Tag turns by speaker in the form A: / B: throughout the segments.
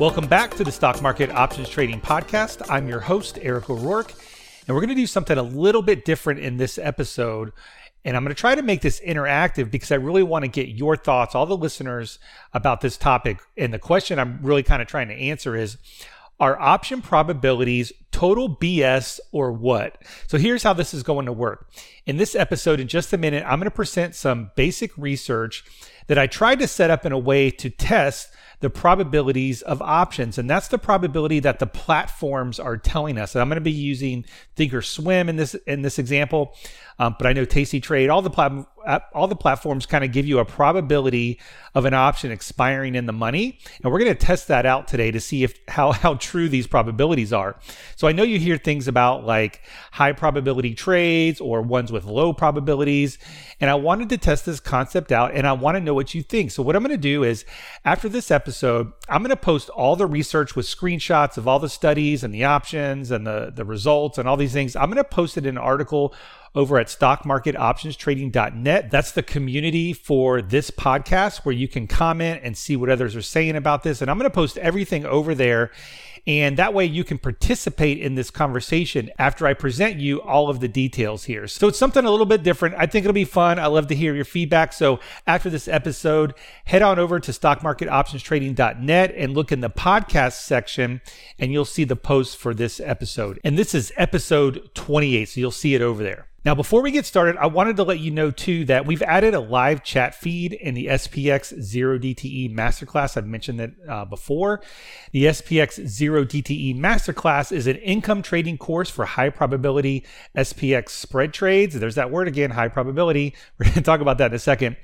A: Welcome back to the Stock Market Options Trading Podcast. I'm your host, Eric O'Rourke, and we're going to do something a little bit different in this episode. And I'm going to try to make this interactive because I really want to get your thoughts, all the listeners, about this topic. And the question I'm really kind of trying to answer is Are option probabilities total BS or what? So here's how this is going to work. In this episode, in just a minute, I'm going to present some basic research that I tried to set up in a way to test the probabilities of options. And that's the probability that the platforms are telling us. And I'm going to be using Thinkorswim in this in this example, um, but I know Tasty Trade, all the plat- all the platforms kind of give you a probability of an option expiring in the money, and we're going to test that out today to see if how how true these probabilities are. So I know you hear things about like high probability trades or ones with low probabilities, and I wanted to test this concept out, and I want to know what you think. So what I'm going to do is after this episode, I'm going to post all the research with screenshots of all the studies and the options and the the results and all these things. I'm going to post it in an article over at stockmarketoptionstrading.net. That's the community for this podcast where you can comment and see what others are saying about this. And I'm going to post everything over there. And that way you can participate in this conversation after I present you all of the details here. So it's something a little bit different. I think it'll be fun. I love to hear your feedback. So after this episode, head on over to stockmarketoptionstrading.net and look in the podcast section and you'll see the post for this episode. And this is episode 28. So you'll see it over there. Now, before we get started, I wanted to let you know too that we've added a live chat feed in the SPX 0DTE Masterclass. I've mentioned that uh, before. The SPX 0DTE Masterclass is an income trading course for high probability SPX spread trades. There's that word again, high probability. We're going to talk about that in a second.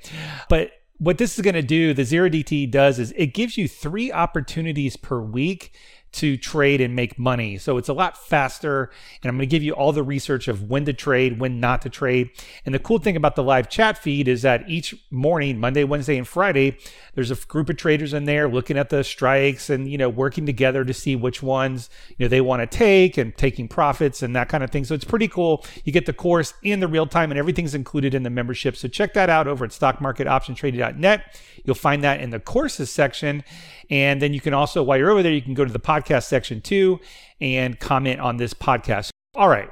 A: But what this is going to do, the 0DTE does, is it gives you three opportunities per week to trade and make money. So it's a lot faster. And I'm going to give you all the research of when to trade, when not to trade. And the cool thing about the live chat feed is that each morning, Monday, Wednesday, and Friday, there's a group of traders in there looking at the strikes and, you know, working together to see which ones, you know, they want to take and taking profits and that kind of thing. So it's pretty cool. You get the course in the real time and everything's included in the membership. So check that out over at stockmarketoptionstrading.net. You'll find that in the courses section. And then you can also, while you're over there, you can go to the podcast section too and comment on this podcast. All right.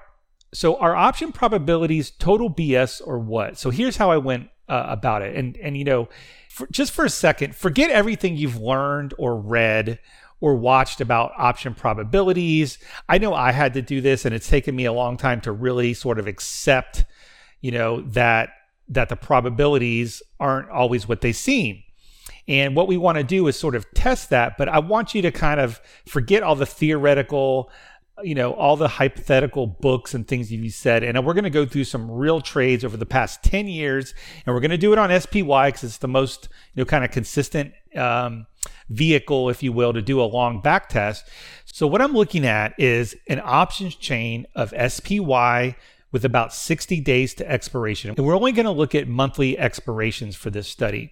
A: So are option probabilities total BS or what? So here's how I went uh, about it. And and you know, for, just for a second, forget everything you've learned or read or watched about option probabilities. I know I had to do this and it's taken me a long time to really sort of accept, you know, that that the probabilities aren't always what they seem. And what we want to do is sort of test that. But I want you to kind of forget all the theoretical, you know, all the hypothetical books and things you said. And we're going to go through some real trades over the past 10 years. And we're going to do it on SPY because it's the most, you know, kind of consistent um, vehicle, if you will, to do a long back test. So what I'm looking at is an options chain of SPY with about 60 days to expiration. And we're only going to look at monthly expirations for this study.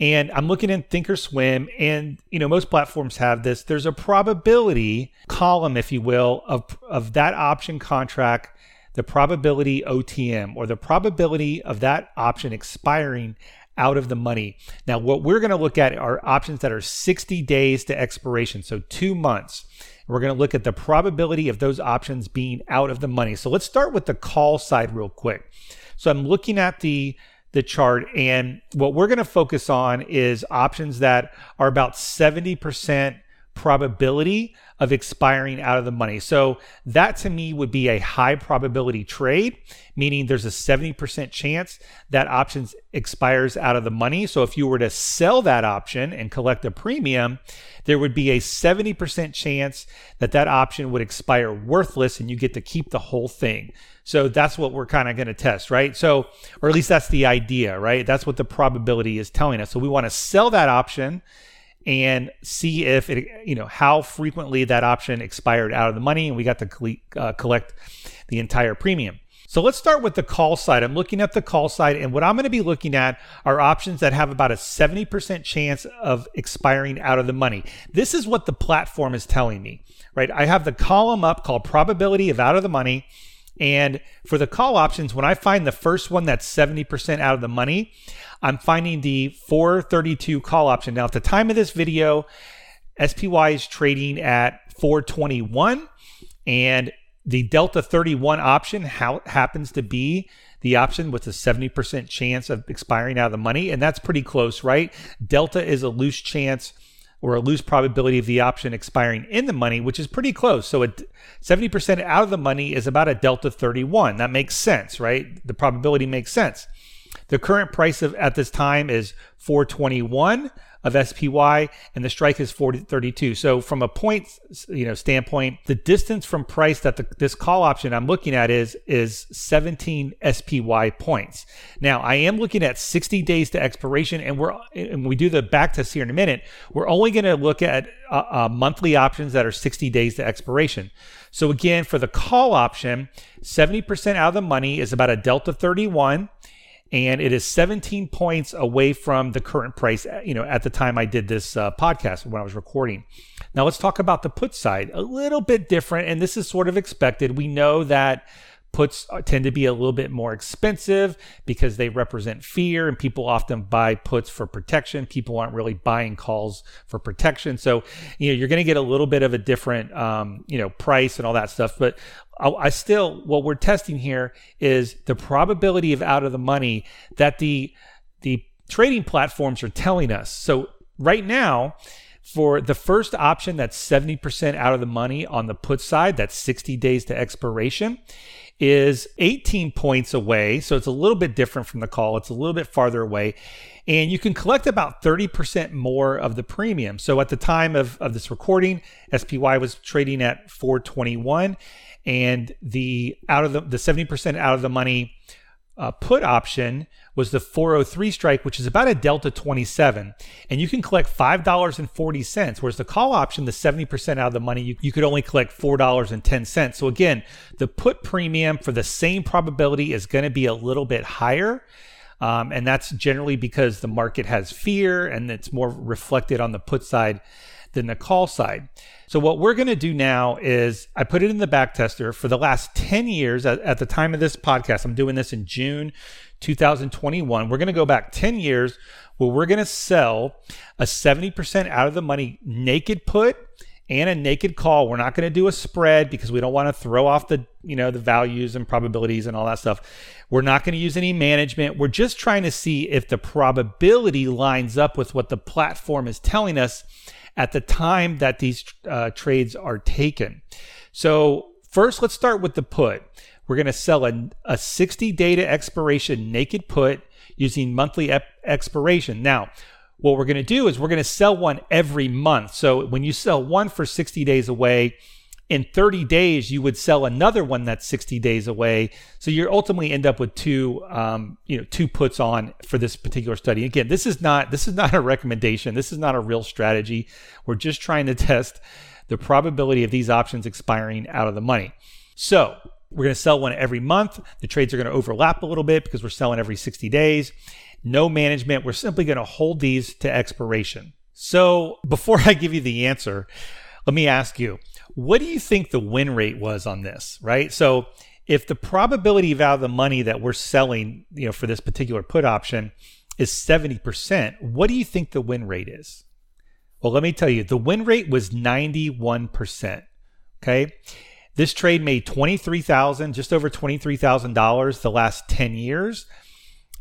A: And I'm looking in Thinkorswim, and you know most platforms have this. There's a probability column, if you will, of of that option contract, the probability OTM, or the probability of that option expiring out of the money. Now, what we're going to look at are options that are 60 days to expiration, so two months. We're going to look at the probability of those options being out of the money. So let's start with the call side real quick. So I'm looking at the the chart. And what we're going to focus on is options that are about 70% probability of expiring out of the money. So that to me would be a high probability trade, meaning there's a 70% chance that option expires out of the money. So if you were to sell that option and collect a premium, there would be a 70% chance that that option would expire worthless and you get to keep the whole thing. So that's what we're kind of going to test, right? So, or at least that's the idea, right? That's what the probability is telling us. So we want to sell that option and see if it, you know, how frequently that option expired out of the money and we got to uh, collect the entire premium. So let's start with the call side. I'm looking at the call side, and what I'm going to be looking at are options that have about a 70% chance of expiring out of the money. This is what the platform is telling me, right? I have the column up called probability of out of the money. And for the call options, when I find the first one that's 70% out of the money, I'm finding the 432 call option. Now, at the time of this video, SPY is trading at 421 and the Delta 31 option how, happens to be the option with a 70% chance of expiring out of the money. And that's pretty close, right? Delta is a loose chance or a loose probability of the option expiring in the money, which is pretty close. So, a 70% out of the money is about a delta 31. That makes sense, right? The probability makes sense. The current price of at this time is 421 of SPY, and the strike is 40, 32. So from a point, you know, standpoint, the distance from price that the, this call option I'm looking at is is 17 SPY points. Now I am looking at 60 days to expiration, and we're and we do the back test here in a minute. We're only going to look at uh, uh, monthly options that are 60 days to expiration. So again, for the call option, 70% out of the money is about a delta 31 and it is 17 points away from the current price you know at the time i did this uh, podcast when i was recording. Now let's talk about the put side. A little bit different and this is sort of expected. We know that puts tend to be a little bit more expensive because they represent fear and people often buy puts for protection. People aren't really buying calls for protection. So you know you're going to get a little bit of a different um, you know price and all that stuff. But I, I still what we're testing here is the probability of out of the money that the the trading platforms are telling us. So right now for the first option that's 70% out of the money on the put side that's 60 days to expiration is 18 points away. So it's a little bit different from the call. It's a little bit farther away. And you can collect about 30% more of the premium. So at the time of, of this recording, SPY was trading at 421 and the out of the the 70% out of the money uh, put option was the 403 strike, which is about a delta 27. And you can collect $5.40, whereas the call option, the 70% out of the money, you, you could only collect $4.10. So again, the put premium for the same probability is going to be a little bit higher. Um, and that's generally because the market has fear and it's more reflected on the put side than the call side. So what we're going to do now is I put it in the back tester for the last 10 years at, at the time of this podcast. I'm doing this in June 2021. We're going to go back 10 years where we're going to sell a 70% out of the money naked put and a naked call. We're not going to do a spread because we don't want to throw off the, you know, the values and probabilities and all that stuff. We're not going to use any management. We're just trying to see if the probability lines up with what the platform is telling us at the time that these uh, trades are taken. So, first, let's start with the put. We're going to sell a, a 60 day to expiration naked put using monthly ep- expiration. Now, what we're going to do is we're going to sell one every month. So, when you sell one for 60 days away, in 30 days you would sell another one that's 60 days away. So you ultimately end up with two um, you know two puts on for this particular study. Again this is not this is not a recommendation. This is not a real strategy. We're just trying to test the probability of these options expiring out of the money. So we're going to sell one every month. The trades are going to overlap a little bit because we're selling every 60 days. No management. We're simply going to hold these to expiration. So before i give you the answer let me ask you what do you think the win rate was on this, right? So if the probability of out of the money that we're selling, you know, for this particular put option is 70%, what do you think the win rate is? Well, let me tell you, the win rate was 91%. Okay. This trade made 23,000, just over $23,000 the last 10 years.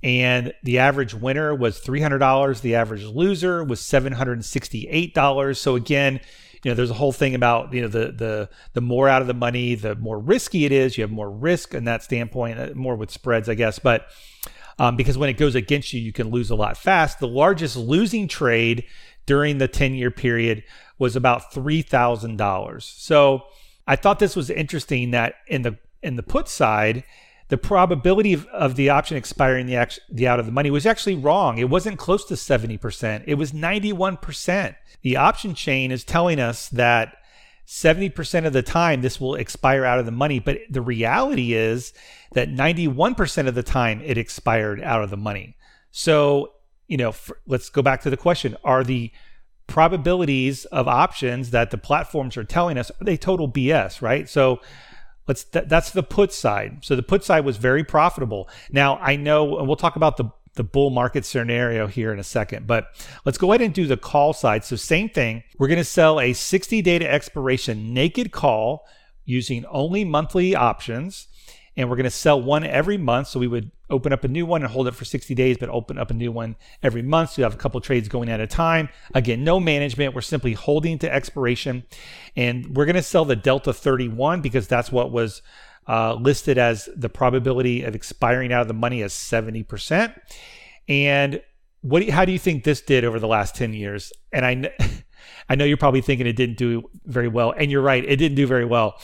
A: And the average winner was $300. The average loser was $768. So again, you know, there's a whole thing about you know the the the more out of the money, the more risky it is. You have more risk in that standpoint, uh, more with spreads, I guess. But um, because when it goes against you, you can lose a lot fast. The largest losing trade during the 10 year period was about $3,000. So I thought this was interesting that in the in the put side, the probability of, of the option expiring the, act, the out of the money was actually wrong. It wasn't close to 70%. It was 91%. The option chain is telling us that 70% of the time this will expire out of the money, but the reality is that 91% of the time it expired out of the money. So, you know, for, let's go back to the question, are the probabilities of options that the platforms are telling us are they total BS, right? So let's th- that's the put side. So the put side was very profitable. Now I know, and we'll talk about the the bull market scenario here in a second. But let's go ahead and do the call side. So, same thing. We're going to sell a 60 day to expiration naked call using only monthly options. And we're going to sell one every month. So, we would open up a new one and hold it for 60 days, but open up a new one every month. So, you have a couple trades going at a time. Again, no management. We're simply holding to expiration. And we're going to sell the Delta 31 because that's what was uh, listed as the probability of expiring out of the money as 70%. And what do you, how do you think this did over the last 10 years? And I, I know you're probably thinking it didn't do very well. And you're right, it didn't do very well.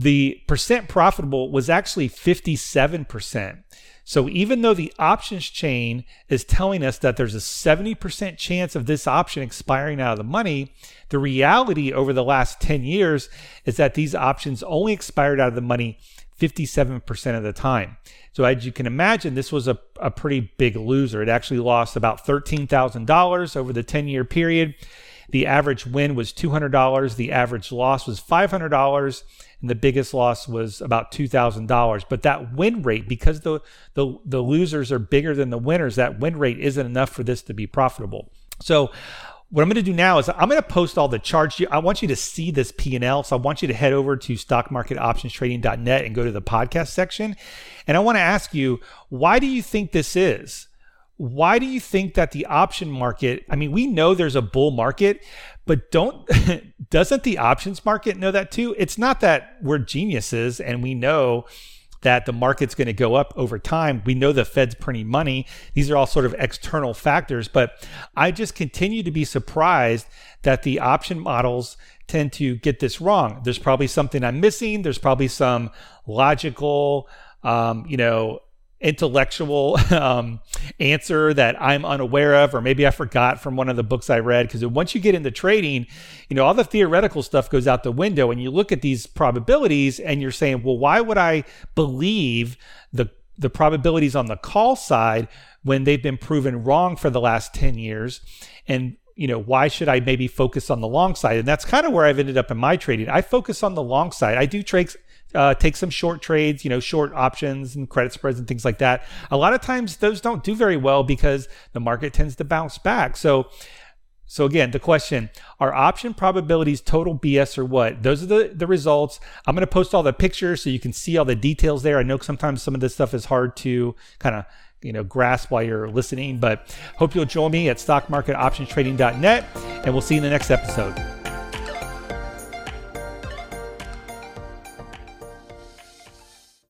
A: The percent profitable was actually 57%. So even though the options chain is telling us that there's a 70% chance of this option expiring out of the money, the reality over the last 10 years is that these options only expired out of the money 57% of the time. So as you can imagine, this was a, a pretty big loser. It actually lost about $13,000 over the 10 year period. The average win was $200. The average loss was $500 and the biggest loss was about $2,000. But that win rate, because the, the, the losers are bigger than the winners, that win rate isn't enough for this to be profitable. So what I'm going to do now is I'm going to post all the charts. I want you to see this P&L. So I want you to head over to stockmarketoptionstrading.net and go to the podcast section. And I want to ask you, why do you think this is? Why do you think that the option market, I mean, we know there's a bull market, but don't doesn't the options market know that too? It's not that we're geniuses and we know that the market's going to go up over time. We know the Fed's printing money. These are all sort of external factors, but I just continue to be surprised that the option models tend to get this wrong. There's probably something I'm missing. There's probably some logical, um, you know, intellectual um, answer that I'm unaware of, or maybe I forgot from one of the books I read. Because once you get into trading, you know, all the theoretical stuff goes out the window, and you look at these probabilities, and you're saying, well, why would I believe the the probabilities on the call side when they've been proven wrong for the last 10 years? And you know, why should I maybe focus on the long side? And that's kind of where I've ended up in my trading. I focus on the long side. I do trades uh, take some short trades, you know, short options and credit spreads and things like that. A lot of times those don't do very well because the market tends to bounce back. So, so again, the question, are option probabilities total BS or what? Those are the, the results. I'm going to post all the pictures so you can see all the details there. I know sometimes some of this stuff is hard to kind of you know grasp while you're listening but hope you'll join me at stockmarketoptionstrading.net and we'll see you in the next episode